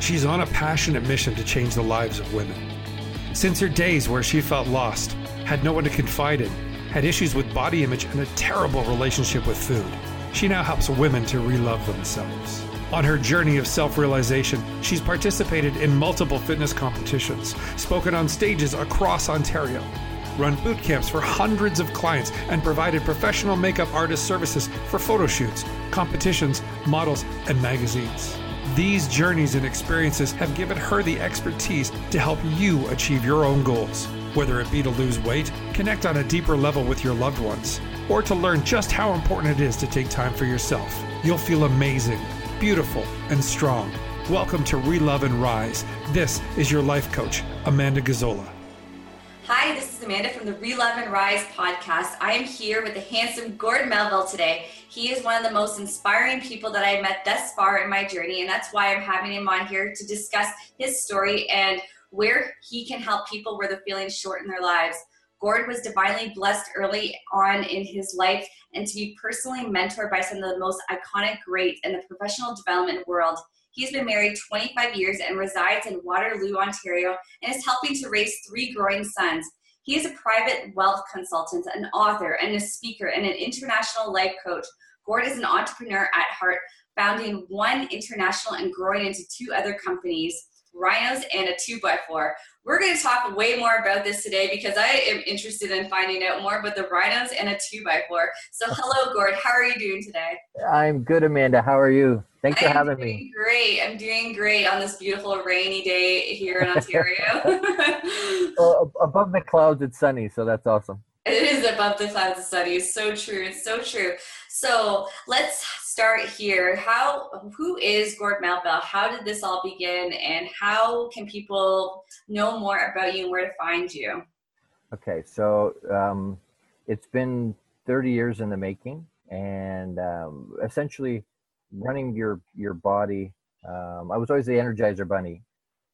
she's on a passionate mission to change the lives of women. Since her days where she felt lost, had no one to confide in, had issues with body image, and a terrible relationship with food, she now helps women to relove themselves. On her journey of self realization, she's participated in multiple fitness competitions, spoken on stages across Ontario, run boot camps for hundreds of clients, and provided professional makeup artist services for photo shoots, competitions, models, and magazines. These journeys and experiences have given her the expertise to help you achieve your own goals, whether it be to lose weight, connect on a deeper level with your loved ones, or to learn just how important it is to take time for yourself. You'll feel amazing, beautiful, and strong. Welcome to Relove and Rise. This is your life coach, Amanda Gazzola. Hi, this is Amanda from the Relove and Rise podcast. I am here with the handsome Gord Melville today. He is one of the most inspiring people that I've met thus far in my journey, and that's why I'm having him on here to discuss his story and where he can help people where they're feeling short in their lives. Gord was divinely blessed early on in his life and to be personally mentored by some of the most iconic greats in the professional development world. He's been married 25 years and resides in Waterloo, Ontario, and is helping to raise three growing sons. He is a private wealth consultant, an author, and a speaker, and an international life coach. Gord is an entrepreneur at heart, founding one international and growing into two other companies, Rhinos and a two by four. We're going to talk way more about this today because I am interested in finding out more about the Rhinos and a two by four. So, hello, Gord. How are you doing today? I'm good, Amanda. How are you? Thanks for I'm having me. Great. I'm doing great on this beautiful rainy day here in Ontario. Well, above the clouds, it's sunny, so that's awesome. it is above the clouds of sunny. It's so true. It's so true. So let's start here. How who is Gord Melville? How did this all begin and how can people know more about you and where to find you? Okay, so um, it's been 30 years in the making, and um, essentially running your your body. Um, I was always the Energizer Bunny,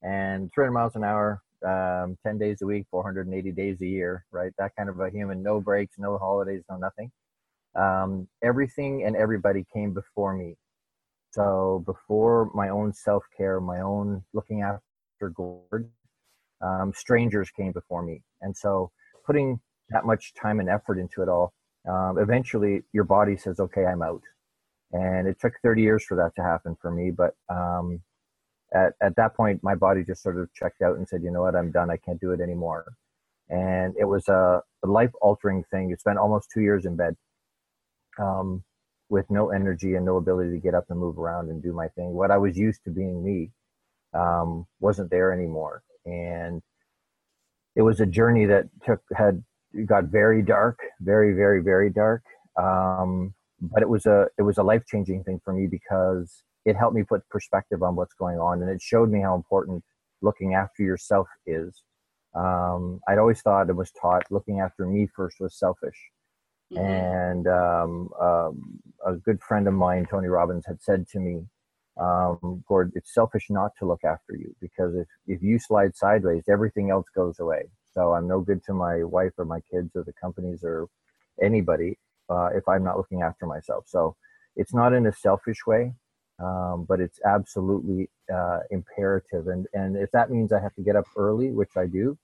and 300 miles an hour, um, 10 days a week, 480 days a year, right? That kind of a human, no breaks, no holidays, no nothing. Um, everything and everybody came before me. So before my own self care, my own looking after Gord, um, strangers came before me, and so putting that much time and effort into it all, um, eventually your body says, "Okay, I'm out." And it took 30 years for that to happen for me, but um, at at that point, my body just sort of checked out and said, "You know what? I'm done. I can't do it anymore." And it was a, life altering thing. You spent almost two years in bed um, with no energy and no ability to get up and move around and do my thing. What I was used to being me um, wasn't there anymore, and it was a journey that took had got very dark, very very very dark. Um, but it was a it was a life changing thing for me because it helped me put perspective on what's going on, and it showed me how important looking after yourself is. Um, I'd always thought and was taught looking after me first was selfish Mhm. and um, um, a good friend of mine, Tony Robbins, had said to me, um, "Gord, it's selfish not to look after you because if if you slide sideways, everything else goes away. So I'm no good to my wife or my kids or the companies or anybody uh, if I'm not looking after myself. So it's not in a selfish way, um, but it's absolutely uh, imperative. And and if that means I have to get up early, which I do,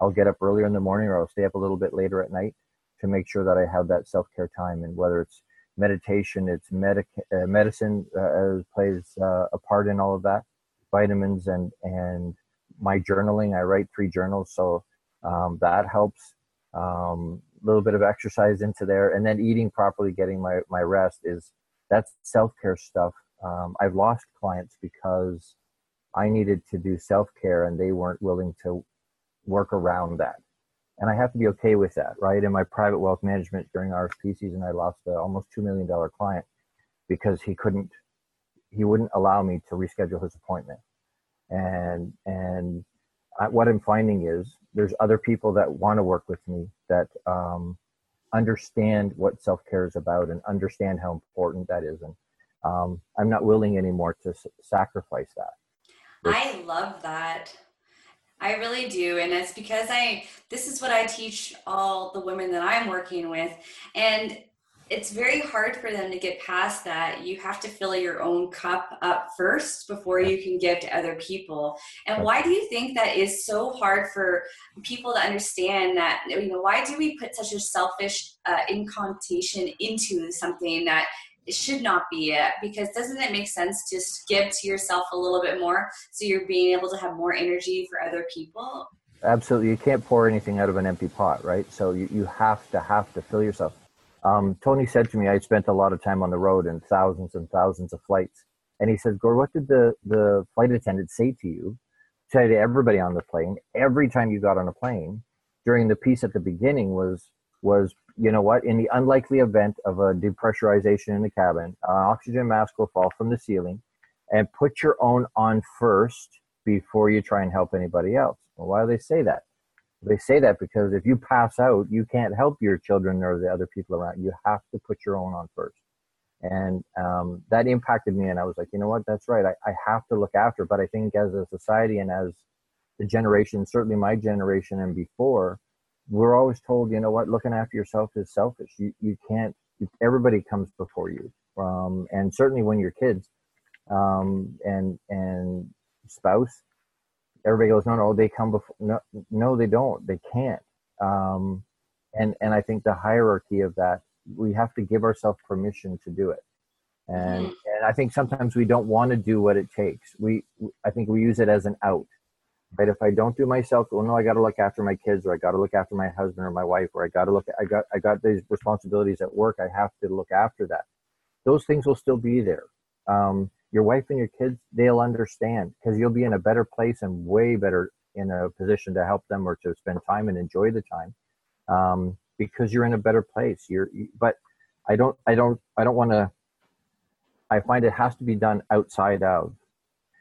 I'll get up earlier in the morning or I'll stay up a little bit later at night to make sure that I have that self care time. And whether it's meditation, it's medic- uh, medicine uh, plays uh, a part in all of that, vitamins and and my journaling. I write three journals, so um, that helps. Um, a little bit of exercise into there, and then eating properly, getting my my rest is that's self care stuff. Um, I've lost clients because I needed to do self care, and they weren't willing to work around that and I have to be okay with that, right? In my private wealth management during RFP season, I lost a almost two million dollar client because he couldn't, he wouldn't allow me to reschedule his appointment, and and I, what I'm finding is there's other people that want to work with me that um, understand what self care is about and understand how important that is, and um, I'm not willing anymore to s- sacrifice that. I love that. I really do. And it's because I, this is what I teach all the women that I'm working with. And it's very hard for them to get past that. You have to fill your own cup up first before you can give to other people. And why do you think that is so hard for people to understand that? You know, why do we put such a selfish uh, incantation into something that should not be it? Because doesn't it make sense to give to yourself a little bit more so you're being able to have more energy for other people? Absolutely. You can't pour anything out of an empty pot, right? So you, you have to have to fill yourself. Um, Tony said to me, I spent a lot of time on the road and thousands and thousands of flights. And he says, Gord, what did the, the flight attendant say to you? Say to everybody on the plane, every time you got on a plane during the piece at the beginning was, was, you know what, in the unlikely event of a depressurization in the cabin, an oxygen mask will fall from the ceiling and put your own on first before you try and help anybody else. Well, why do they say that? They say that because if you pass out, you can't help your children or the other people around. You have to put your own on first. And um, that impacted me. And I was like, you know what? That's right. I, I have to look after. But I think as a society and as the generation, certainly my generation and before, we're always told, you know what? Looking after yourself is selfish. You, you can't, everybody comes before you. Um, and certainly when you're kids um, and, and spouse, everybody goes, no, no, they come before. No, no, they don't. They can't. Um, and and I think the hierarchy of that, we have to give ourselves permission to do it. And mm. and I think sometimes we don't want to do what it takes. We I think we use it as an out. Right? If I don't do myself, well, no, I got to look after my kids, or I got to look after my husband or my wife, or I got to look. I got I got these responsibilities at work. I have to look after that. Those things will still be there. Um, your wife and your kids they'll understand because you'll be in a better place and way better in a position to help them or to spend time and enjoy the time um, because you're in a better place you're but i don't i don't i don't want to i find it has to be done outside of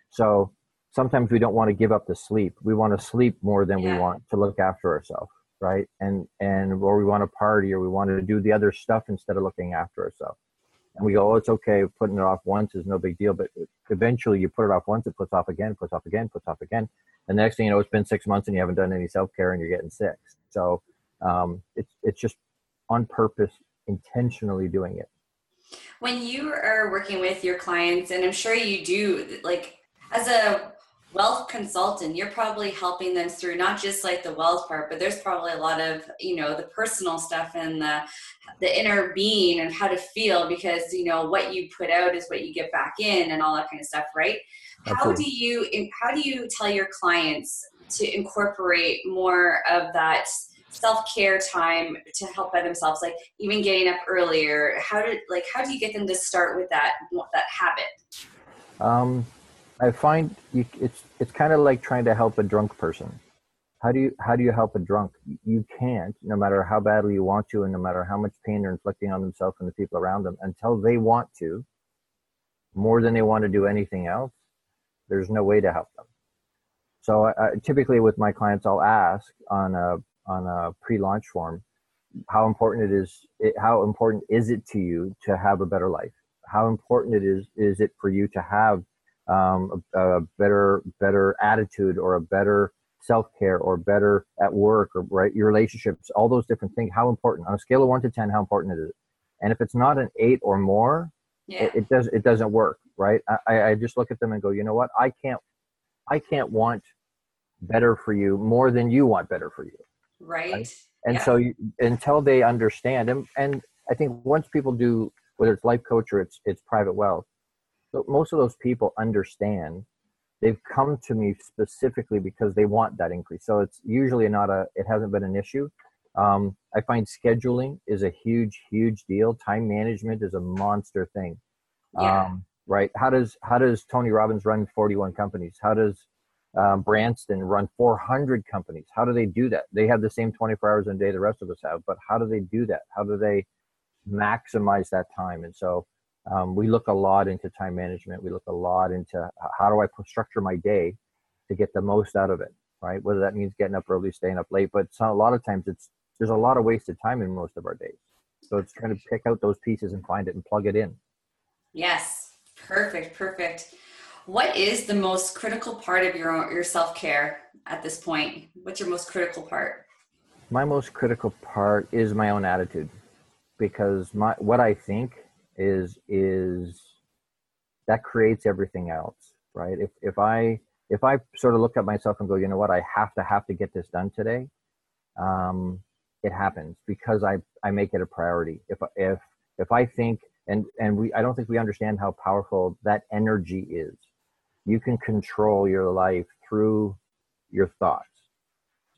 so sometimes we don't want to give up the sleep we want to sleep more than yeah. we want to look after ourselves right and and or we want to party or we want to do the other stuff instead of looking after ourselves and we go, oh, it's okay. Putting it off once is no big deal. But eventually you put it off once, it puts off again, puts off again, puts off again. And the next thing you know, it's been six months and you haven't done any self care and you're getting sick. So um, it's, it's just on purpose, intentionally doing it. When you are working with your clients, and I'm sure you do, like as a wealth consultant you're probably helping them through not just like the wealth part but there's probably a lot of you know the personal stuff and the the inner being and how to feel because you know what you put out is what you get back in and all that kind of stuff right? Absolutely. how do you how do you tell your clients to incorporate more of that self-care time to help by themselves like even getting up earlier? How did like how do you get them to start with that that habit? Um I find you, it's it's kind of like trying to help a drunk person. How do you how do you help a drunk? You can't, no matter how badly you want to, and no matter how much pain they're inflicting on themselves and the people around them, until they want to, more than they want to do anything else. There's no way to help them. So I, I, typically with my clients, I'll ask on a on a pre-launch form how important it is. It, how important is it to you to have a better life? How important it is is it for you to have um, a, a, better better attitude or a better self-care or better at work or right your relationships all those different things how important on a scale of 1 to 10 how important it is and if it's not an 8 or more yeah. it, it, does it doesn't work right I, I just look at them and go you know what i can't i can't want better for you more than you want better for you right, right? and yeah. so you, until they understand and and i think once people do whether it's life coach or it's it's private wealth most of those people understand. They've come to me specifically because they want that increase. So it's usually not a it hasn't been an issue. Um, i find scheduling is a huge huge deal. Time management is a monster thing. Yeah. um, right? How does how does tony robbins run 41 companies? How does um, branson run 400 companies? How do they do that? They have the same 24 hours in a day the rest of us have but how do they do that? How do they maximize that time? And so um, we look a lot into time management. We look a lot into how do I structure my day to get the most out of it, right? Whether that means getting up early, staying up late, but a lot of times it's there's a lot of wasted time in most of our days. So it's trying to pick out those pieces and find it and plug it in. Yes, perfect, perfect. What is the most critical part of your your self care at this point? What's your most critical part? My most critical part is my own attitude. because my what I think is is that creates everything else, right? If if I if I sort of look at myself and go, you know what, I have to have to get this done today, um, it happens because I I make it a priority. If if if I think and and we I don't think we understand how powerful that energy is. You can control your life through your thoughts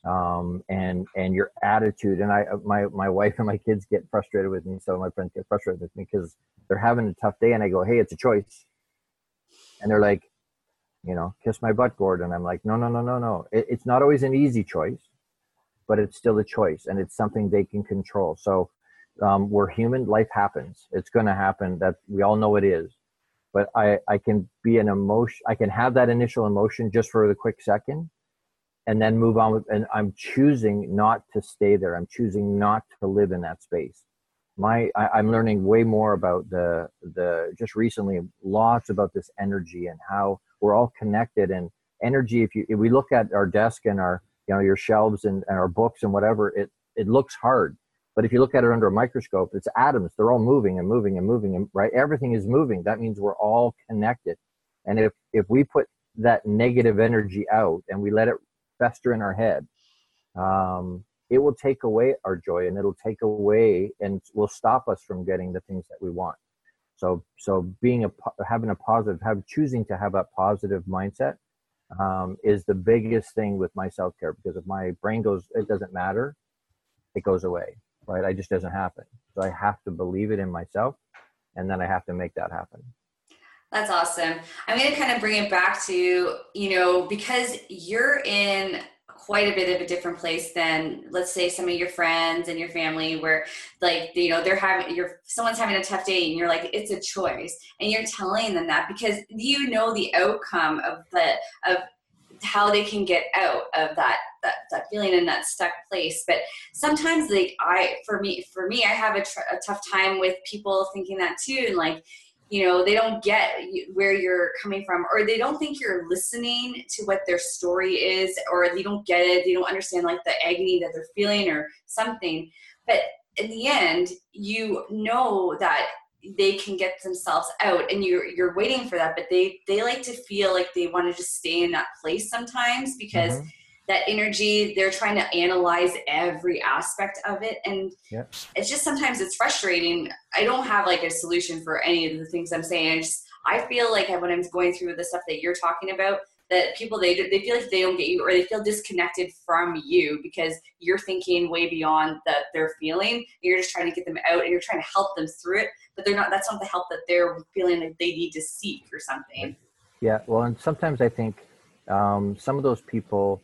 um, and and your attitude. And I my my wife and my kids get frustrated with me. So my friends get frustrated with me because they're having a tough day, and I go, "Hey, it's a choice," and they're like, "You know, kiss my butt, Gord." And I'm like, "No, no, no, no, no. It, it's not always an easy choice, but it's still a choice, and it's something they can control." So um, we're human. Life happens. It's going to happen. That we all know it is. But I, I can be an emotion. I can have that initial emotion just for the quick second, and then move on with. And I'm choosing not to stay there. I'm choosing not to live in that space. My, I, I'm learning way more about the the just recently lots about this energy and how we're all connected and energy. If you if we look at our desk and our you know your shelves and, and our books and whatever, it it looks hard but if you look at it under a microscope, it's atoms. They're all moving and moving and moving, and right? Everything is moving. That means we're all connected. And if if we put that negative energy out and we let it fester in our head, um, it will take away our joy and it'll take away and will stop us from getting the things that we want. So so being a having a positive, have choosing to have a positive mindset um, is the biggest thing with my self care because if my brain goes, it doesn't matter, it goes away right? I just doesn't happen. So I have to believe it in myself and then I have to make that happen. That's awesome. I'm going to kind of bring it back to, you know, because you're in quite a bit of a different place than let's say some of your friends and your family where like you know they're having you're someone's having a tough day and you're like it's a choice and you're telling them that because you know the outcome of the of how they can get out of that that that feeling in that stuck place but sometimes like i for me for me i have a, tr- a tough time with people thinking that too and like you know they don't get where you're coming from or they don't think you're listening to what their story is or they don't get it they don't understand like the agony that they're feeling or something but in the end you know that they can get themselves out and you're you're waiting for that but they they like to feel like they want to just stay in that place sometimes because mm-hmm. That energy they're trying to analyze every aspect of it. And yep. it's just sometimes it's frustrating. I don't have like a solution for any of the things i'm saying. I just i feel like when i'm going through the stuff that you're talking about that people they they feel like they don't get you or they feel disconnected from you because you're thinking way beyond that they're feeling. You're just trying to get them out and you're trying to help them through it but they're not that's not the help that they're feeling like they need to seek or something. Yeah well and sometimes i think um, some of those people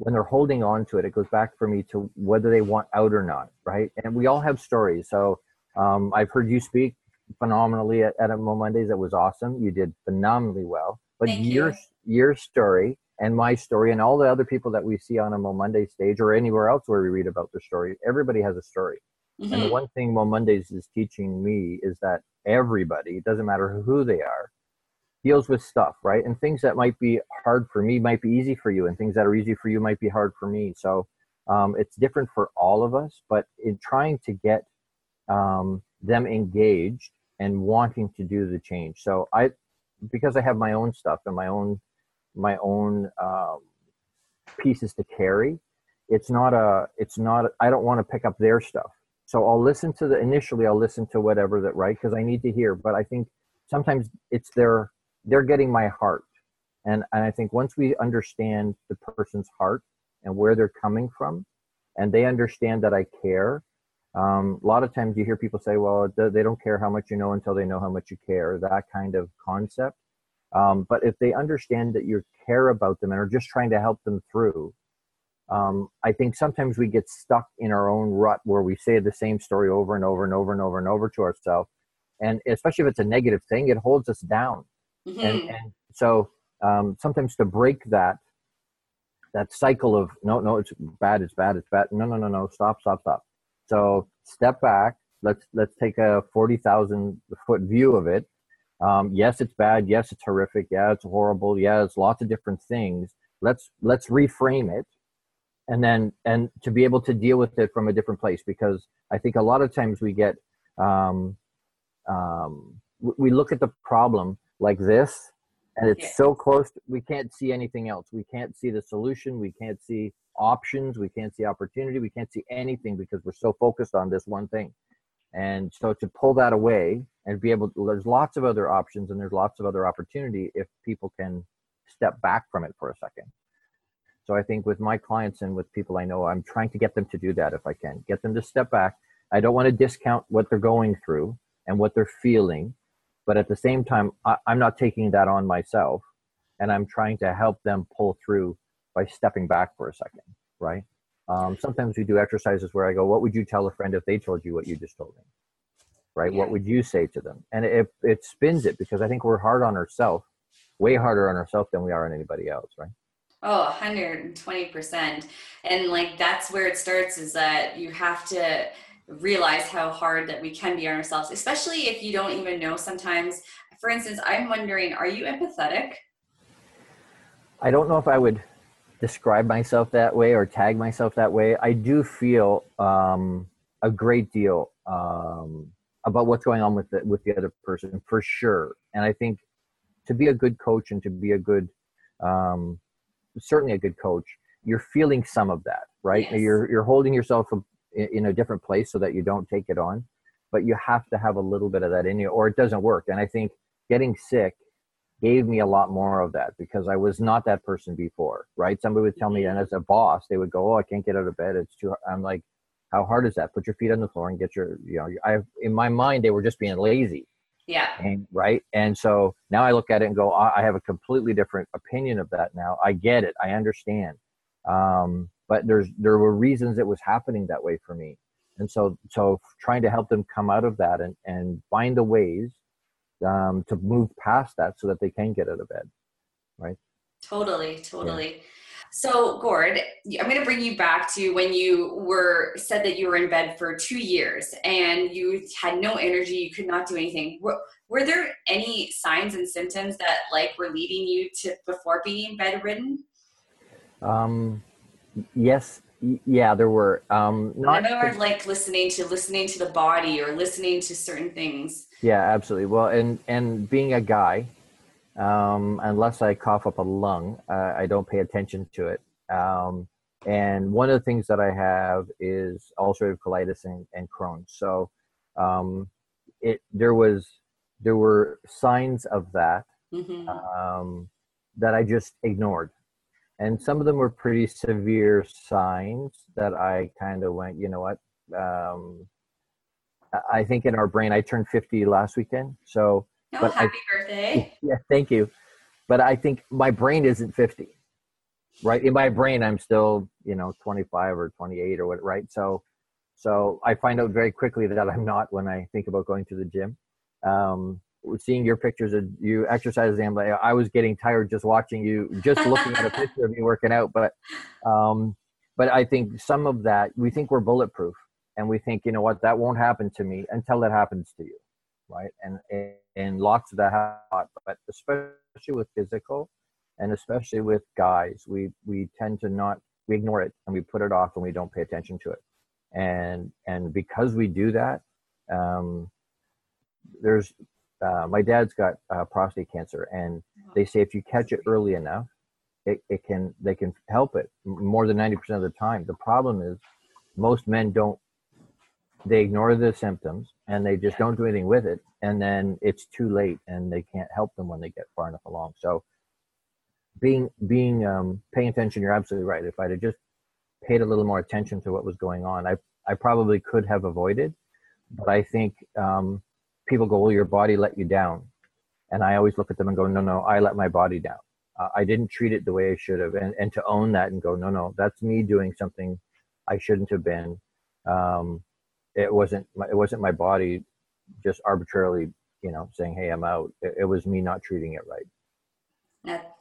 when they're holding on to it it goes back for me to whether they want out or not right and we all have stories so um, i've heard you speak phenomenally at, at Mo Mondays. That was awesome. You did phenomenally well. But Thank your you. your story and my story and all the other people that we see on a Mo Monday stage or anywhere else where we read about their story, everybody has a story. Mm-hmm. And the mm-hmm. one thing Mo Mondays is teaching me is that everybody, it doesn't matter who they are, deals with stuff, right? And things that might be hard for me might be easy for you, and things that are easy for you might be hard for me. So um, it's different for all of us, but in trying to get um, them engaged and wanting to do the change. So I, because I have my own stuff and my own, my own um, pieces to carry. It's not a. It's not. I don't want to pick up their stuff. So I'll listen to the initially. I'll listen to whatever that right because I need to hear. But I think sometimes it's their. They're getting my heart, and and I think once we understand the person's heart and where they're coming from, and they understand that I care, um, a lot of times you hear people say, well, they don't care how much you know until they know how much you care, that kind of concept. Um, but if they understand that you care about them and are just trying to help them through, um, I think sometimes we get stuck in our own rut where we say the same story over and over and over and over and over to ourselves. And especially if it's a negative thing, it holds us down. Mm-hmm. And, and, so um, sometimes to break that, that cycle of no, no, it's bad, it's bad, it's bad. No, no, no, no, stop, stop, stop so step back. Let's let's take a forty thousand foot view of it. Um, yes, it's bad. Yes, it's horrific. Yeah, it's horrible. Yeah, it's lots of different things. Let's let's reframe it, and then and to be able to deal with it from a different place because I think a lot of times we get um, um, we look at the problem like this and it's yeah. so close to, we can't see anything else. We can't see the solution. We can't see options. We can't see opportunity. We can't see anything because we're so focused on this one thing. And so to pull that away and be able to, there's lots of other options and there's lots of other opportunity if people can step back from it for a second. So i think with my clients and with people i know i'm trying to get them to do that if i can. Get them to step back. I don't want to discount what they're going through and what they're feeling but at the same time I, i'm not taking that on myself and i'm trying to help them pull through by stepping back for a second right? Um, sometimes we do exercises where i go what would you tell a friend if they told you what you just told me? Right? Yeah. what would you say to them? And it, it spins it because i think we're hard on ourselves way harder on ourselves than we are on anybody else right? Oh, 120%. And like that's where it starts is that you have to realize how hard that we can be on ourselves, especially if you don't even know sometimes. For instance, I'm wondering, are you empathetic? I don't know if I would describe myself that way or tag myself that way. I do feel um, a great deal um, about what's going on with the with the other person for sure. And I think to be a good coach and to be a good, um, certainly a good coach, you're feeling some of that, right? Yes. You're you're holding yourself in a different place so that you don't take it on but you have to have a little bit of that in you or it doesn't work. And i think getting sick gave me a lot more of that because i was not that person before right? Somebody would tell me and as a boss they would go oh i can't get out of bed. It's too hard. i'm like how hard is that? Put your feet on the floor and get your you know i in my mind they were just being lazy. Yeah. And, right? And so now i look at it and go i have a completely different opinion of that now. I get it. I understand. Um, but there's there were reasons it was happening that way for me and so so trying to help them come out of that and and find the ways um, to move past that so that they can get out of bed right totally totally yeah. So, Gord, I'm going to bring you back to when you were said that you were in bed for two years and you had no energy, you could not do anything. Were, were there any signs and symptoms that like were leading you to before being bedridden? Um, yes yeah there were um not I remember like listening to listening to the body or listening to certain things. Yeah absolutely. Well and and being a guy um unless i cough up a lung uh, i don't pay attention to it. Um and one of the things that i have is ulcerative colitis and, and crohn's. So um it there was there were signs of that mm-hmm. um that i just ignored and some of them were pretty severe signs that I kind of went, you know what? Um, I think in our brain, I turned 50 last weekend. So, oh, but happy I, birthday. Yeah, thank you. But I think my brain isn't 50, right? In my brain, I'm still, you know, 25 or 28 or what, right? So, so I find out very quickly that I'm not when I think about going to the gym. Um, seeing your pictures of you exercising. I'm like, I was getting tired just watching you, just looking at a picture of you working out. But, um, but I think some of that we think we're bulletproof, and we think, you know what, that won't happen to me until it happens to you, right? And and lots of that happen, but especially with physical, and especially with guys, we we tend to not we ignore it and we put it off and we don't pay attention to it, and and because we do that. Um, there's uh, my dad's got uh, prostate cancer, and they say if you catch it early enough, it, it can they can help it more than ninety percent of the time. The problem is most men don't they ignore the symptoms and they just don't do anything with it, and then it's too late, and they can't help them when they get far enough along. So being being um, paying attention, you're absolutely right. If I'd have just paid a little more attention to what was going on, I I probably could have avoided. But I think um, people go, well, your body let you down. And I always look at them and go, no, no, I let my body down. Uh, I didn't treat it the way I should have. And, and to own that and go, no, no, that's me doing something I shouldn't have been. Um, it wasn't, my, it wasn't my body just arbitrarily, you know, saying, Hey, I'm out. It, it was me not treating it right. That,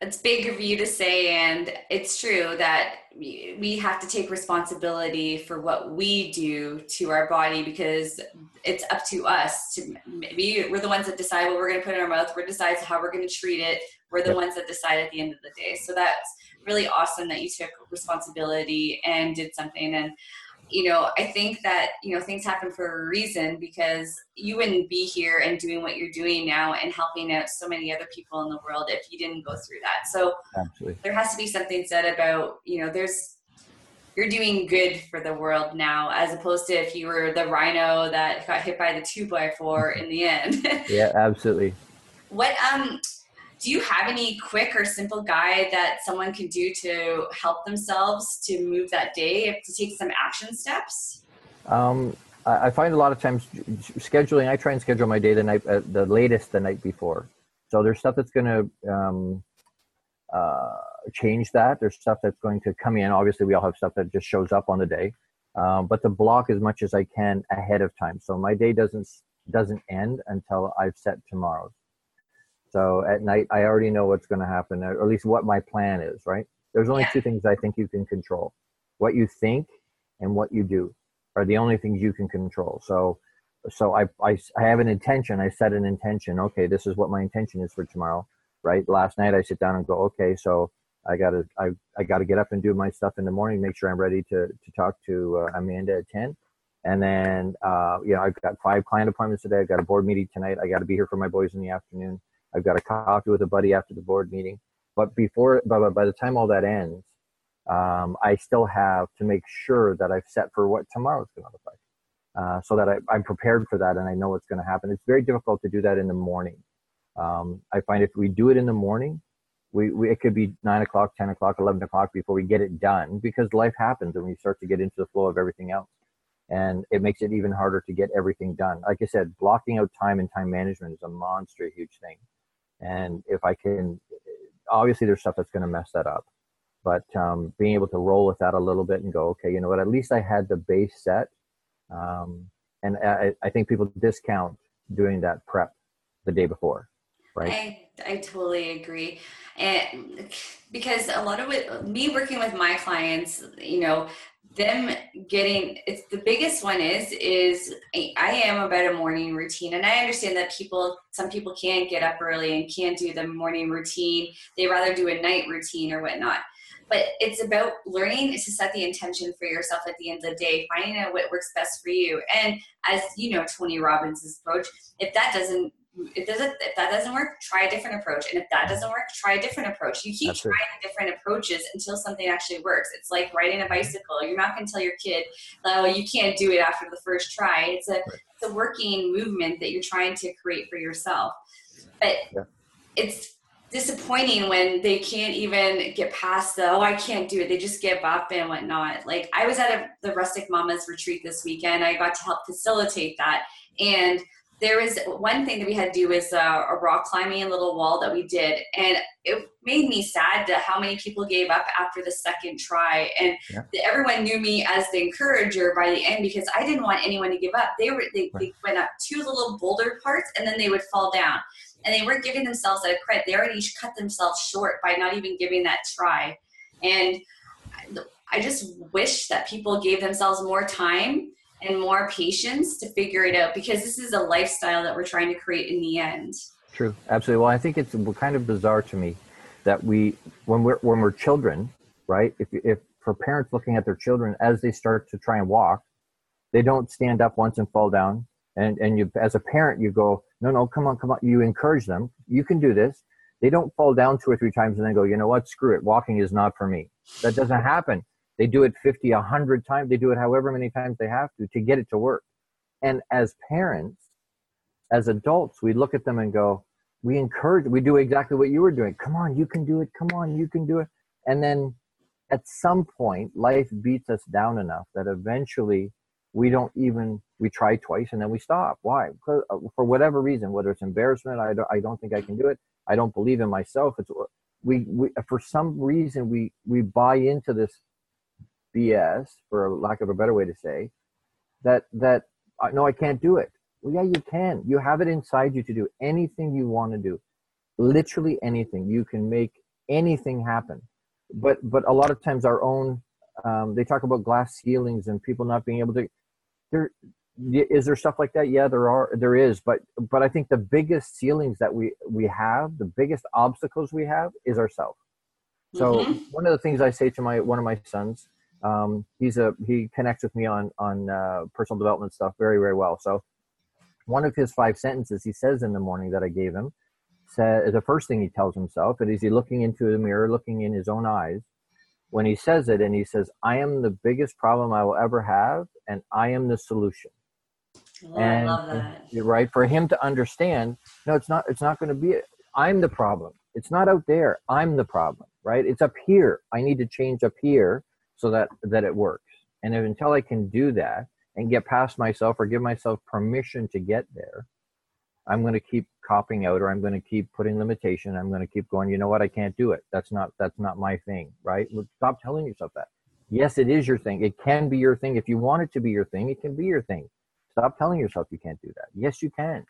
it's big of you to say and it's true that we have to take responsibility for what we do to our body because it's up to us to maybe we're the ones that decide what we're going to put in our mouth we're decides how we're going to treat it we're the yep. ones that decide at the end of the day so that's really awesome that you took responsibility and did something and you know, I think that, you know, things happen for a reason because you wouldn't be here and doing what you're doing now and helping out so many other people in the world if you didn't go through that. So Absolutely. there has to be something said about, you know, there's, you're doing good for the world now as opposed to if you were the rhino that got hit by the two by four in the end. yeah, absolutely. What, um, do you have any quick or simple guide that someone can do to help themselves to move that day to take some action steps? Um, I, find a lot of times scheduling i try and schedule my day the night uh, the latest the night before. So there's stuff that's going to um, uh, change that. There's stuff that's going to come in. Obviously we all have stuff that just shows up on the day. Um, but to block as much as i can ahead of time. So my day doesn't doesn't end until i've set tomorrow's so at night, I already know what's going to happen, or at least what my plan is, right? There's only yeah. two things I think you can control what you think and what you do are the only things you can control. So, so I, I, I have an intention. I set an intention. Okay, this is what my intention is for tomorrow, right? Last night I sit down and go, okay, so I gotta, I, I gotta get up and do my stuff in the morning, make sure I'm ready to, to talk to uh, Amanda at 10. And then, uh, you know, I've got five client appointments today. I've got a board meeting tonight. I got to be here for my boys in the afternoon. I've got a coffee with a buddy after the board meeting. But before, by, by the time all that ends, um, I still have to make sure that I've set for what tomorrow's going to look like. Uh, so that I, am prepared for that and I know what's going to happen. It's very difficult to do that in the morning. Um, I find if we do it in the morning, we, we, it could be nine o'clock, ten o'clock, eleven o'clock before we get it done because life happens and we start to get into the flow of everything else, and it makes it even harder to get everything done. Like I said, blocking out time and time management is a monster huge thing and if i can obviously there's stuff that's going to mess that up but um, being able to roll with that a little bit and go okay you know what? At least i had the base set. Um, and I, I, think people discount doing that prep the day before right? I, I totally agree. And because a lot of it me working with my clients you know them getting it's the biggest one is is i am about a morning routine and i understand that people some people can't get up early and can't do the morning routine. They rather do a night routine or whatnot. But it's about learning to set the intention for yourself at the end of the day finding out what works best for you. And as you know tony robbins' approach if that doesn't it doesn't if that doesn't work try a different approach. And if that doesn't work try a different approach. You keep That's trying it. different approaches until something actually works. It's like riding a bicycle. You're not going to tell your kid oh you can't do it after the first try. It's a right. it's a working movement that you're trying to create for yourself. But yeah. it's disappointing when they can't even get past the oh i can't do it. They just give up and whatnot. Like i was at a, the rustic mamas retreat this weekend. I got to help facilitate that. And there was one thing that we had to do was uh, a rock climbing little wall that we did and it made me sad to how many people gave up after the second try and yeah. the, everyone knew me as the encourager by the end because i didn't want anyone to give up they were they, right. they went up two little boulder parts and then they would fall down and they weren't giving themselves that credit they already cut themselves short by not even giving that try and i just wish that people gave themselves more time and more patience to figure it out because this is a lifestyle that we're trying to create in the end. True, absolutely. Well, I think it's kind of bizarre to me that we, when we're when we're children, right? If if for parents looking at their children as they start to try and walk, they don't stand up once and fall down. And and you, as a parent, you go, no, no, come on, come on. You encourage them. You can do this. They don't fall down two or three times and then go, you know what? Screw it. Walking is not for me. That doesn't happen they do it 50, 100 times. They do it however many times they have to to get it to work. And as parents, as adults, we look at them and go, we encourage, we do exactly what you were doing. Come on, you can do it. Come on, you can do it. And then at some point, life beats us down enough that eventually we don't even, we try twice and then we stop. Why? Uh, for whatever reason, whether it's embarrassment, I don't, I don't think I can do it. I don't believe in myself. It's, we, we, for some reason, we, we buy into this BS, for lack of a better way to say, that that no, I can't do it. Well, yeah, you can. You have it inside you to do anything you want to do, literally anything. You can make anything happen. But but a lot of times our own um, they talk about glass ceilings and people not being able to. There is there stuff like that. Yeah, there are. There is. But but I think the biggest ceilings that we we have, the biggest obstacles we have, is ourselves. So mm-hmm. one of the things I say to my one of my sons um, he's a he connects with me on on uh, personal development stuff very very well. So one of his five sentences he says in the morning that I gave him said the first thing he tells himself is he looking into the mirror, looking in his own eyes. When he says it, and he says, "I am the biggest problem I will ever have, and I am the solution." Oh, and, I love that. Right for him to understand, no, it's not. It's not going to be. I'm the problem. It's not out there. I'm the problem. Right. It's up here. I need to change up here so that that it works. And if, until I can do that and get past myself or give myself permission to get there, I'm going to keep copying out or I'm going to keep putting limitation. I'm going to keep going, you know what? I can't do it. That's not, that's not my thing. Right. Stop telling yourself that. Yes, it is your thing. It can be your thing. If you want it to be your thing, it can be your thing. Stop telling yourself you can't do that. Yes, you can.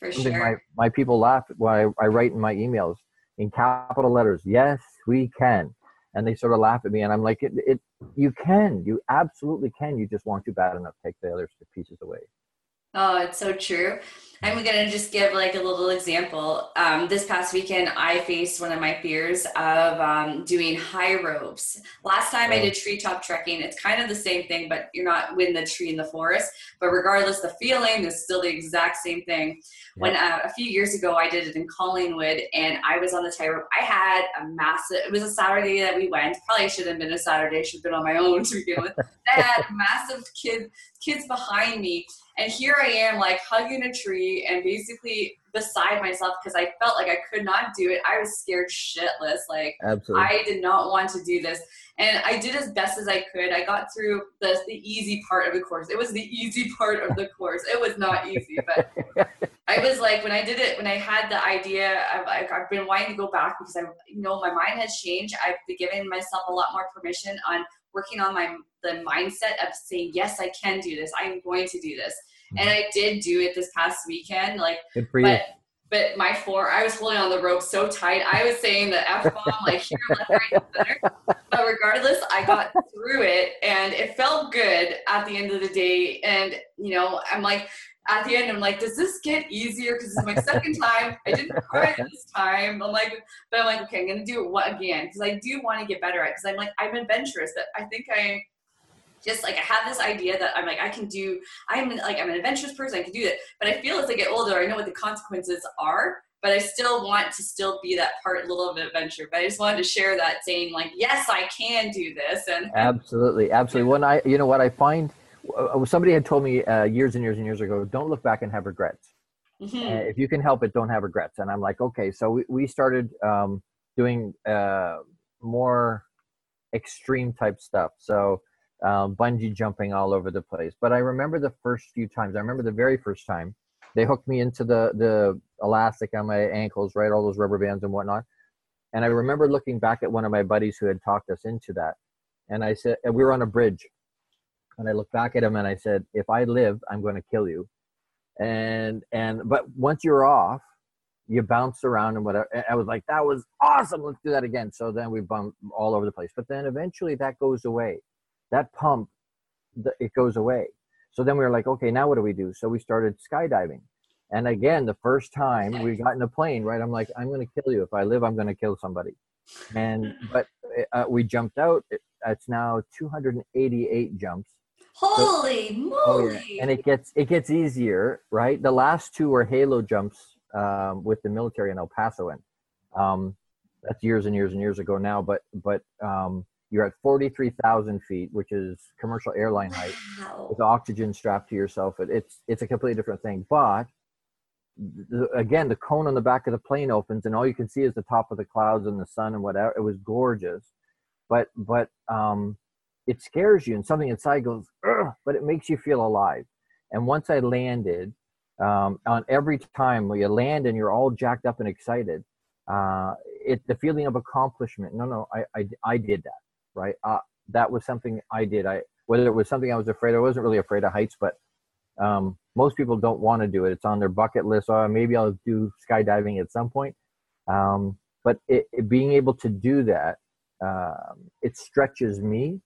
For Something sure. My, my people laugh when I, I write in my emails in capital letters. Yes, we can and they sort of laugh at me and i'm like it, it you can you absolutely can you just want to bad enough take the other pieces away Oh, it's so true. I'm gonna just give like a little example. Um, this past weekend, I faced one of my fears of um, doing high ropes. Last time I did treetop trekking, it's kind of the same thing, but you're not in the tree in the forest. But regardless, the feeling is still the exact same thing. When uh, a few years ago, I did it in Collingwood, and I was on the tightrope. I had a massive. It was a Saturday that we went. Probably should have been a Saturday. Should have been on my own to begin with. I had massive kid kids behind me and here I am, like hugging a tree and basically beside myself because I felt like I could not do it. I was scared shitless. Like Absolutely. I did not want to do this. And I did as best as I could. I got through the, the easy part of the course. It was the easy part of the course. It was not easy, but I was like, when I did it, when I had the idea, I've, I've been wanting to go back because I, you know, my mind has changed. I've been giving myself a lot more permission on working on my the mindset of saying yes i can do this i'm going to do this. And i did do it this past weekend like Good for you. but but my floor i was holding on the rope so tight i was saying the f-bomb like here left right center but regardless i got through it and it felt good at the end of the day and you know i'm like at the end, I'm like, does this get easier? Because this is my second time. I didn't cry this time. I'm like, but I'm like, okay, I'm gonna do it what again? Because I do want to get better at. Because I'm like, I'm adventurous. But I think I just like I have this idea that I'm like I can do. I'm like I'm an adventurous person. I can do it. But I feel as I get older, I know what the consequences are. But I still want to still be that part, little of an adventure. But I just wanted to share that, saying like, yes, I can do this. And absolutely, absolutely. When I, you know, what I find uh, somebody had told me uh, years and years and years ago, don't look back and have regrets. Mm-hmm. Uh, if you can help it, don't have regrets. And I'm like, okay. So we, we started um, doing uh, more extreme type stuff. So um, bungee jumping all over the place. But I remember the first few times. I remember the very first time they hooked me into the the elastic on my ankles, right? All those rubber bands and whatnot. And I remember looking back at one of my buddies who had talked us into that. And I said, and we were on a bridge and I looked back at him and I said, if I live, I'm going to kill you. And, and, but once you're off, you bounce around and whatever. I was like, that was awesome. Let's do that again. So then we bumped all over the place. But then eventually that goes away. That pump, it goes away. So then we were like, okay, now what do we do? So we started skydiving. And again, the first time we got in a plane, right? I'm like, I'm going to kill you. If I live, I'm going to kill somebody. And, but uh, we jumped out. It's now 288 jumps Holy moly! Oh, yeah. And it gets it gets easier, right? The last two were halo jumps um, with the military in El Paso, and um, that's years and years and years ago now. But but um, you're at forty three thousand feet, which is commercial airline height, wow. with oxygen strapped to yourself. It, it's it's a completely different thing. But the, again, the cone on the back of the plane opens, and all you can see is the top of the clouds and the sun and whatever. It was gorgeous, but but um, it scares you and something inside goes but it makes you feel alive and once i landed um, on every time where you land and you're all jacked up and excited uh, it the feeling of accomplishment no no i i, I did that right? Uh, that was something i did. I whether it was something i was afraid i wasn't really afraid of heights but um, most people don't want to do it. It's on their bucket list. Or oh, maybe i'll do skydiving at some point. Um, but it, it, being able to do that um, it stretches me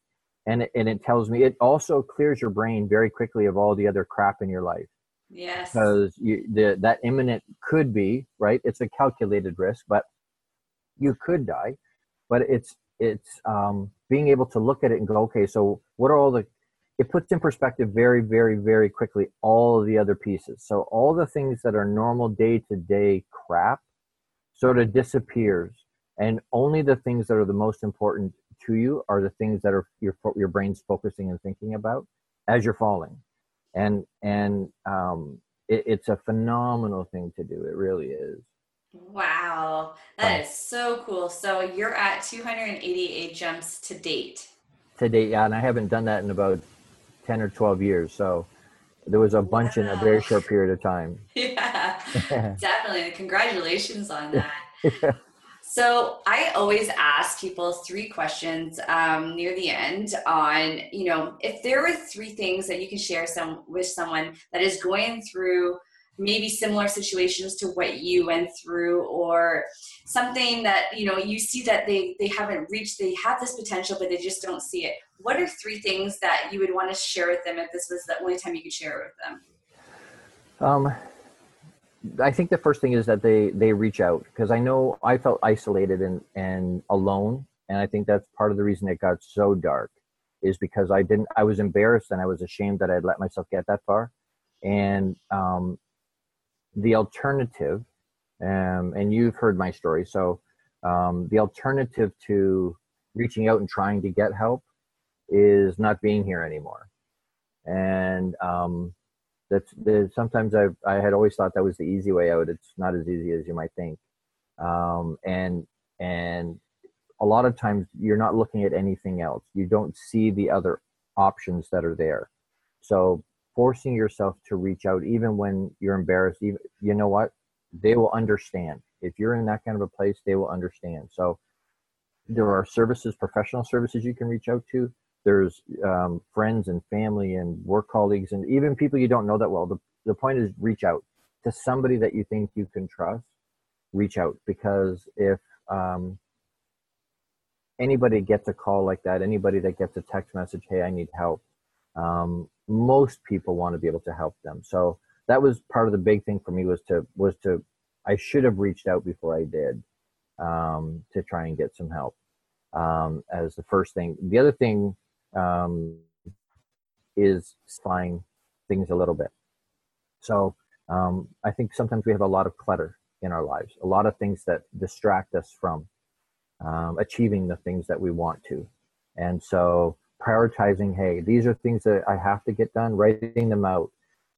and it, and it tells me it also clears your brain very quickly of all the other crap in your life. Yes. Because you the that imminent could be right? It's a calculated risk but you could die. But it's it's um, being able to look at it and go, okay, so what are all the it puts in perspective very, very, very quickly all the other pieces. So all the things that are normal day to day crap sort of disappears, and only the things that are the most important to you are the things that are your your brain's focusing and thinking about as you're falling, and and um, it, it's a phenomenal thing to do. It really is. Wow, that is so cool. So you're at 288 jumps to date. To date, yeah, and I haven't done that in about 10 or 12 years. So there was a bunch wow. in a very short period of time. Yeah, definitely. Congratulations on that. yeah. So I always ask people three questions um, near the end on, you know, if there were three things that you can share some with someone that is going through maybe similar situations to what you went through or something that you know you see that they they haven't reached they have this potential but they just don't see it. What are three things that you would want to share with them if this was the only time you could share it with them? Um i think the first thing is that they they reach out because i know i felt isolated and and alone and i think that's part of the reason it got so dark is because i didn't i was embarrassed and i was ashamed that i'd let myself get that far. And um the alternative, um, and you've heard my story, so um, the alternative to reaching out and trying to get help is not being here anymore. And um, that's the, sometimes I I had always thought that was the easy way out. It's not as easy as you might think. Um, and and a lot of times you're not looking at anything else. You don't see the other options that are there. So forcing yourself to reach out even when you're embarrassed even you know what? They will understand. If you're in that kind of a place they will understand. So there are services professional services you can reach out to. There's um, friends and family and work colleagues and even people you don't know that well. The, the point is reach out to somebody that you think you can trust. Reach out because if um, anybody gets a call like that anybody that gets a text message hey i need help um, most people want to be able to help them. So that was part of the big thing for me was to was to i should have reached out before i did um, to try and get some help um, as the first thing. The other thing um, is flying things a little bit. So um, i think sometimes we have a lot of clutter in our lives a lot of things that distract us from um, achieving the things that we want to. And so prioritizing hey these are things that i have to get done writing them out.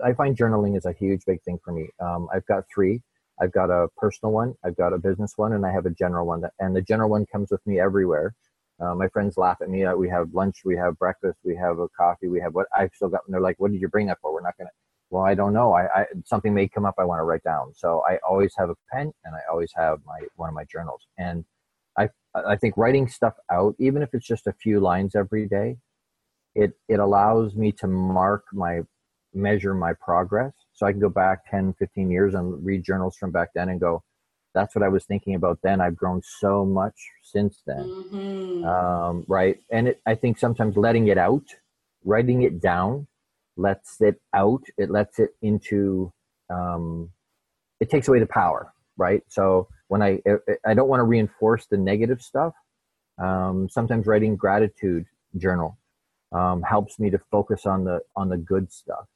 I find journaling is a huge big thing for me. Um, i've got three. I've got a personal one i've got a business one and i have a general one. That, and the general one comes with me everywhere. Uh, my friends laugh at me. Uh, we have lunch we have breakfast we have a coffee we have what i've still got and they're like what did you bring that for? We're not gonna well i don't know. I, I something may come up i want to write down. So i always have a pen and i always have my one of my journals. And I think writing stuff out, even if it's just a few lines every day, it it allows me to mark my measure my progress. So I can go back 10, 15 years and read journals from back then and go, that's what I was thinking about then. I've grown so much since then. Mm-hmm. Um, right. And it, I think sometimes letting it out, writing it down, lets it out. It lets it into, um, it takes away the power. Right. So when I I don't want to reinforce the negative stuff. Um, sometimes writing gratitude journal um, helps me to focus on the on the good stuff.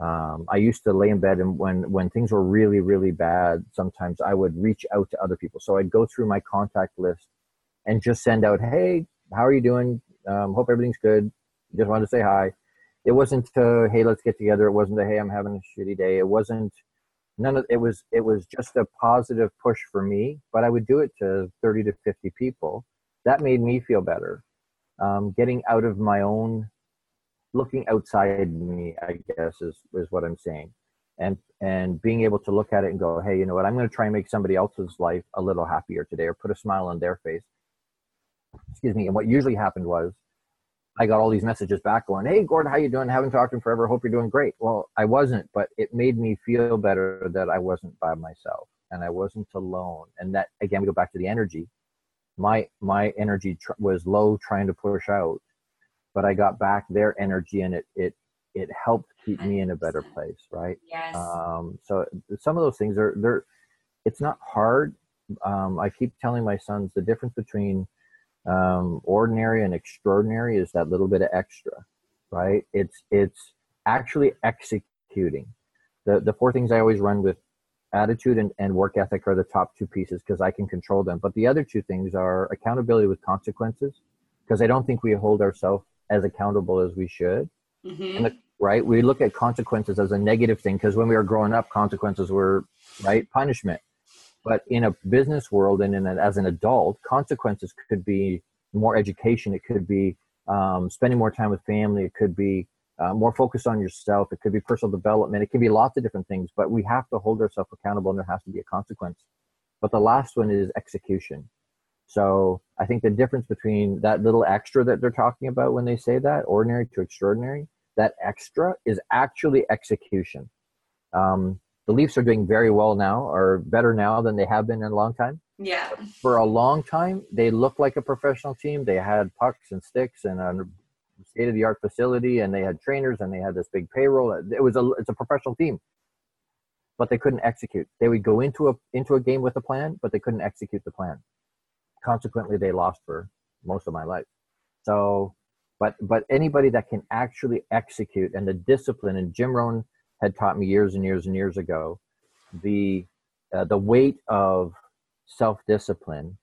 Um, I used to lay in bed and when when things were really really bad, sometimes I would reach out to other people. So I'd go through my contact list and just send out, "Hey, how are you doing? Um, hope everything's good. Just wanted to say hi." It wasn't, uh, "Hey, let's get together." It wasn't, a, "Hey, I'm having a shitty day." It wasn't none of it was it was just a positive push for me but i would do it to 30 to 50 people. That made me feel better. Um, getting out of my own looking outside me i guess is is what i'm saying. And and being able to look at it and go hey you know what? I'm going to try and make somebody else's life a little happier today or put a smile on their face. Excuse me and what usually happened was I got all these messages back going, "Hey, Gordon, how you doing? Haven't talked to him forever. Hope you're doing great." Well, I wasn't, but it made me feel better that I wasn't by myself and I wasn't alone. And that again, we go back to the energy. My my energy tr- was low, trying to push out, but I got back their energy, and it it it helped keep me in a better place, right? Yes. Um, so some of those things are they're. It's not hard. Um, I keep telling my sons the difference between Um, ordinary and extraordinary is that little bit of extra, right? It's it's actually executing. The the four things I always run with attitude and, and work ethic are the top two pieces because I can control them. But the other two things are accountability with consequences because I don't think we hold ourselves as accountable as we should. Mm-hmm. The, right? We look at consequences as a negative thing because when we were growing up, consequences were right punishment. But in a business world and in a, as an adult, consequences could be more education. It could be um, spending more time with family. It could be uh, more focused on yourself. It could be personal development. It could be lots of different things. But we have to hold ourselves accountable, and there has to be a consequence. But the last one is execution. So I think the difference between that little extra that they're talking about when they say that, ordinary to extraordinary, that extra is actually execution. Um, the Leafs are doing very well now, or better now than they have been in a long time. Yeah. For a long time, they looked like a professional team. They had pucks and sticks and a state of the art facility, and they had trainers, and they had this big payroll. It was a it's a professional team, but they couldn't execute. They would go into a into a game with a plan, but they couldn't execute the plan consequently they lost for most of my life so but but anybody that can actually execute and the discipline and jim rohn had taught me years and years and years ago the uh, the weight of self-discipline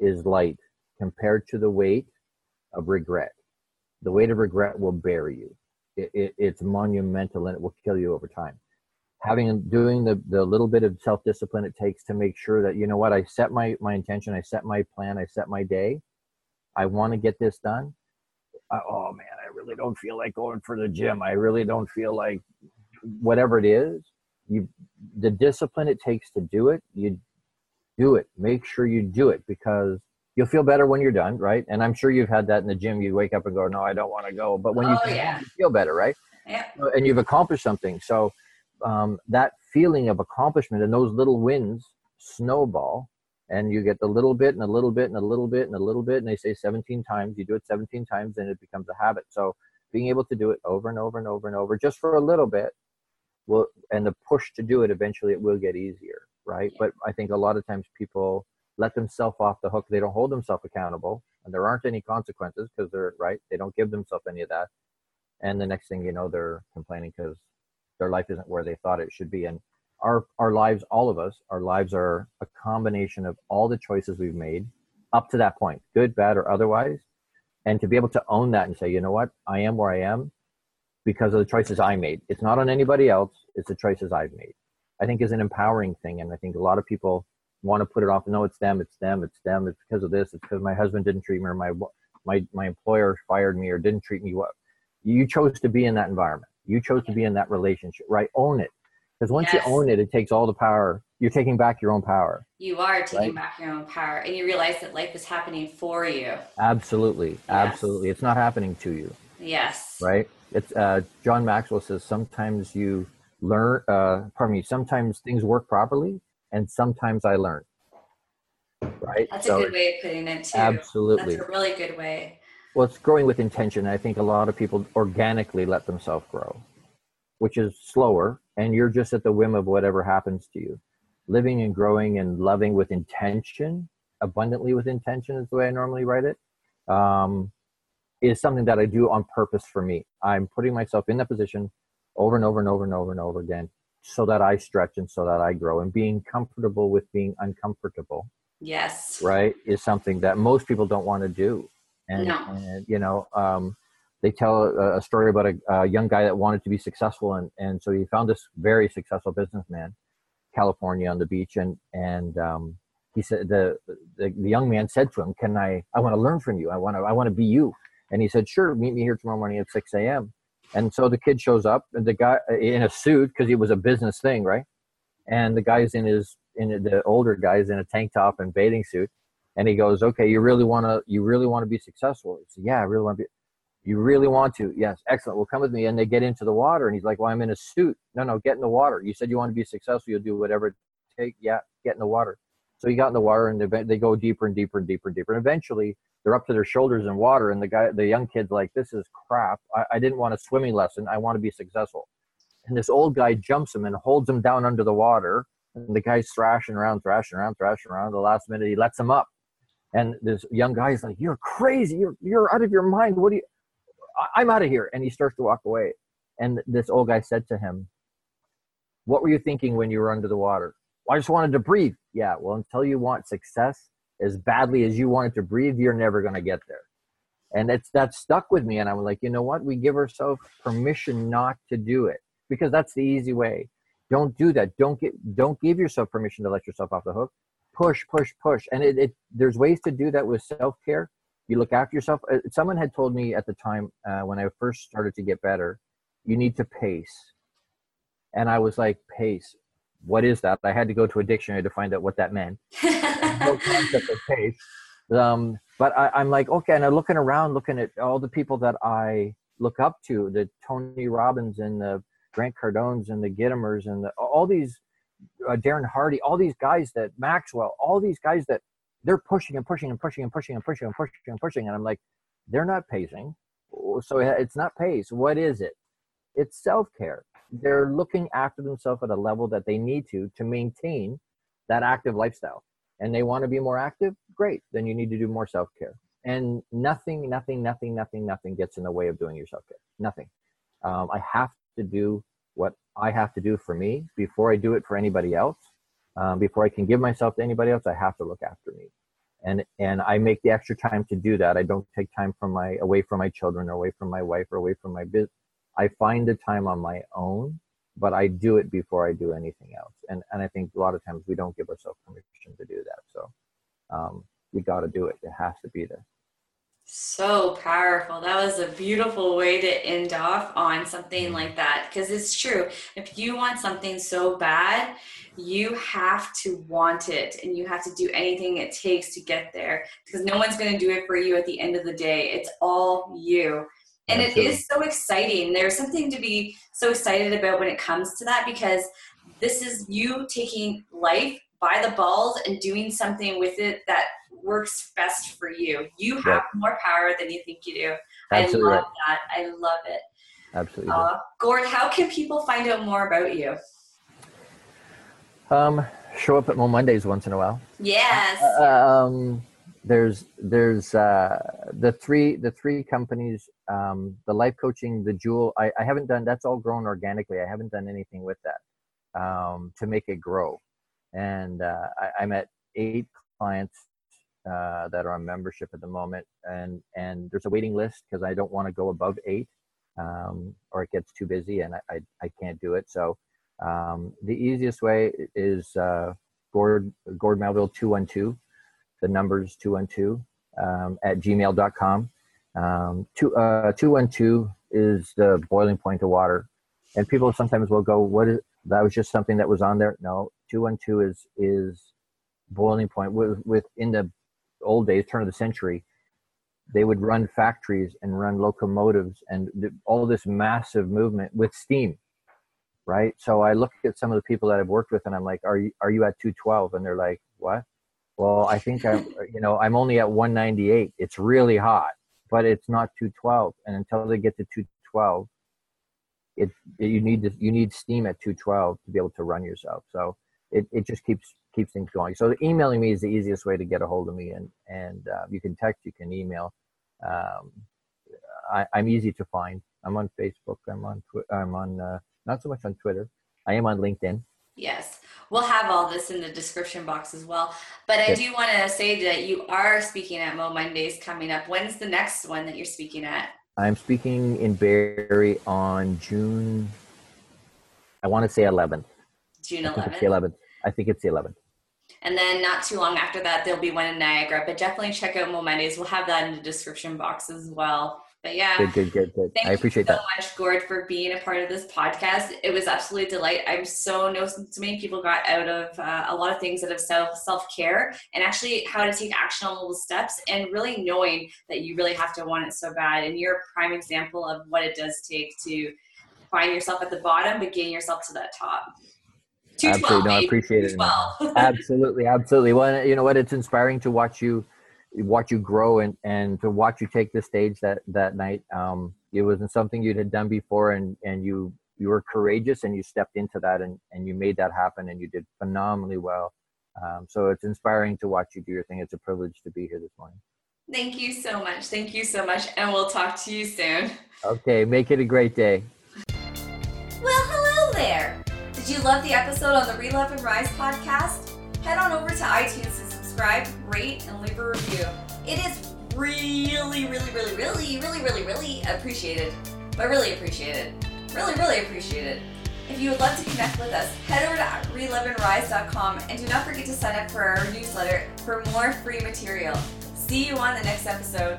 is light compared to the weight of regret the weight of regret will bury you it, it, it's monumental and it will kill you over time having doing the the little bit of self discipline it takes to make sure that you know what I set my my intention, I set my plan, I set my day. I want to get this done. I, oh man, I really don't feel like going for the gym. I really don't feel like whatever it is. You the discipline it takes to do it. You do it. Make sure you do it because you'll feel better when you're done, right? And I'm sure you've had that in the gym. You wake up and go, "No, I don't want to go," but when oh, you, yeah. you feel better, right? Yeah. And you've accomplished something. So um, that feeling of accomplishment and those little wins snowball and you get the little bit and a little bit and a little bit and a little bit and they say 17 times you do it 17 times and it becomes a habit so being able to do it over and over and over and over just for a little bit will and the push to do it eventually it will get easier right? But i think a lot of times people let themselves off the hook. They don't hold themselves accountable and there aren't any consequences because they're right they don't give themselves any of that. And the next thing you know they're complaining because their life isn't where they thought it should be. And our our lives all of us our lives are a combination of all the choices we've made up to that point good bad or otherwise. And to be able to own that and say you know what? I am where i am because of the choices i made it's not on anybody else it's the choices i've made i think is an empowering thing and i think a lot of people want to put it off no it's them it's them it's them it's because of this it's because my husband didn't treat me or my my my employer fired me or didn't treat me well you chose to be in that environment you chose to be in that relationship, right? Own it. Because once yes. you own it, it takes all the power. You're taking back your own power. You are taking right? back your own power, and you realize that life is happening for you. Absolutely, yes. absolutely. It's not happening to you. Yes. Right. It's uh, John Maxwell says sometimes you learn. Uh, pardon me. Sometimes things work properly, and sometimes I learn. Right. That's so a good way of putting it too. Absolutely. That's a really good way well it's growing with intention i think a lot of people organically let themselves grow which is slower and you're just at the whim of whatever happens to you living and growing and loving with intention abundantly with intention is the way i normally write it um, is something that i do on purpose for me. I'm putting myself in that position over and over and over and over and over again so that i stretch and so that i grow. And being comfortable with being uncomfortable yes. right is something that most people don't want to do. And, no. and you know um, they tell a, a story about a, a, young guy that wanted to be successful and, and so he found this very successful businessman california on the beach. And and um, he said the, the, the young man said to him can i i want to learn from you. I want to i want to be you and he said sure meet me here tomorrow morning at 6 a.m and so the kid shows up and the guy in a suit because it was a business thing right and the guy's in his in the older guy's in a tank top and bathing suit and he goes, okay, you really want to, you really want to be successful. He said, yeah, I really want to be, you really want to? Yes. Excellent. Well, come with me. And they get into the water and he's like, well, I'm in a suit. No, no, get in the water. You said you want to be successful. You'll do whatever it takes. Yeah. Get in the water. So he got in the water and they go deeper and deeper and deeper and deeper. And eventually they're up to their shoulders in water. And the guy, the young kid's like, this is crap. I, I didn't want a swimming lesson. I want to be successful. And this old guy jumps him and holds him down under the water. And the guy's thrashing around, thrashing around, thrashing around. The last minute he lets him up And this young guy is like, "You're crazy! You're you're out of your mind! What do you? I, I'm out of here!" And he starts to walk away. And this old guy said to him, "What were you thinking when you were under the water?" Well, I just wanted to breathe. Yeah. Well, until you want success as badly as you wanted to breathe, you're never going to get there. And it's that stuck with me. And I'm like, you know what? We give ourselves permission not to do it because that's the easy way. Don't do that. Don't get don't give yourself permission to let yourself off the hook. Push, push, push. And it, it there's ways to do that with self care. You look after yourself. Uh, someone had told me at the time uh, when I first started to get better, you need to pace. And I was like, pace. What is that? I had to go to a dictionary to find out what that meant. no concept of pace. Um, but I, I'm like, okay, and I'm looking around, looking at all the people that I look up to, the Tony Robbins and the Grant Cardones and the Gitomers and the, all these uh, Darren Hardy, all these guys that Maxwell, all these guys that they're pushing and pushing and pushing and pushing and pushing and pushing and pushing, and I'm like, they're not pacing, so it's not pace. What is it? It's self care. They're looking after themselves at a level that they need to to maintain that active lifestyle, and they want to be more active. Great, then you need to do more self care. And nothing, nothing, nothing, nothing, nothing gets in the way of doing your self care. Nothing. Um, I have to do what I have to do for me before I do it for anybody else. Um, before I can give myself to anybody else, I have to look after me, and and I make the extra time to do that. I don't take time from my away from my children or away from my wife or away from my business. I find the time on my own, but I do it before I do anything else. And and I think a lot of times we don't give ourselves permission to do that. So um, we got to do it. It has to be there. So powerful. That was a beautiful way to end off on something like that because it's true. If you want something so bad, you have to want it and you have to do anything it takes to get there because no one's going to do it for you at the end of the day. It's all you. And Absolutely. it is so exciting. There's something to be so excited about when it comes to that because this is you taking life by the balls and doing something with it that works best for you. You have more power than you think you do. Absolutely I love right. that. I love it. Absolutely. Uh, Gord, how can people find out more about you? Um, show up at Mo Mondays once in a while. Yes. Uh, um, there's there's uh, the three the three companies um, the life coaching the jewel I, I haven't done that's all grown organically. I haven't done anything with that um, to make it grow. And uh, I, i'm at eight clients uh, that are on membership at the moment, and and there's a waiting list because I don't want to go above eight, um, or it gets too busy and I I, I can't do it. So um, the easiest way is uh, Gord Gord Melville two one two, the numbers two one two um, at gmail.com. Um, two uh, two one two is the boiling point of water, and people sometimes will go, "What is that? Was just something that was on there?" No, two one two is is boiling point with, in the old days, turn of the century, they would run factories and run locomotives and all this massive movement with steam, right? So I look at some of the people that I've worked with, and I'm like, "Are you are you at 212?" And they're like, "What?" Well, I think I'm, you know, I'm only at 198. It's really hot, but it's not 212. And until they get to 212, it, it you need to, you need steam at 212 to be able to run yourself. So it, it just keeps keeps things going. So emailing me is the easiest way to get a hold of me, and and uh, you can text, you can email. Um, I, am easy to find. I'm on Facebook. I'm on. Twi- I'm on. Uh, not so much on Twitter. I am on LinkedIn. Yes, we'll have all this in the description box as well. But I do want to say that you are speaking at Mo Mondays coming up. When's the next one that you're speaking at? I'm speaking in Barrie on June. I want to say 11th. June 11th. 11th. I think it's the 11th. And then not too long after that, there'll be one in Niagara. But definitely check out Mo Mondays. We'll have that in the description box as well. But yeah, good, good, good, good. Thank I appreciate you so that. much, Gord, for being a part of this podcast. It was absolutely a delight. I'm so know so many people got out of uh, a lot of things that have self self care and actually how to take actionable steps and really knowing that you really have to want it so bad. And you're a prime example of what it does take to find yourself at the bottom, but getting yourself to that top. Absolutely, no, I appreciate it. absolutely, absolutely. Well, you know what? It's inspiring to watch you, watch you grow, and and to watch you take the stage that that night. Um, it wasn't something you had done before, and and you you were courageous and you stepped into that and and you made that happen and you did phenomenally well. Um, so it's inspiring to watch you do your thing. It's a privilege to be here this morning. Thank you so much. Thank you so much. And we'll talk to you soon. Okay, make it a great day. Well, hello there. Did you love the episode on the Relove and Rise podcast? Head on over to iTunes to subscribe, rate, and leave a review. It is really, really, really, really, really, really, really appreciated. But really appreciated. Really, really appreciated. If you would love to connect with us, head over to reloveandrise.com and do not forget to sign up for our newsletter for more free material. See you on the next episode.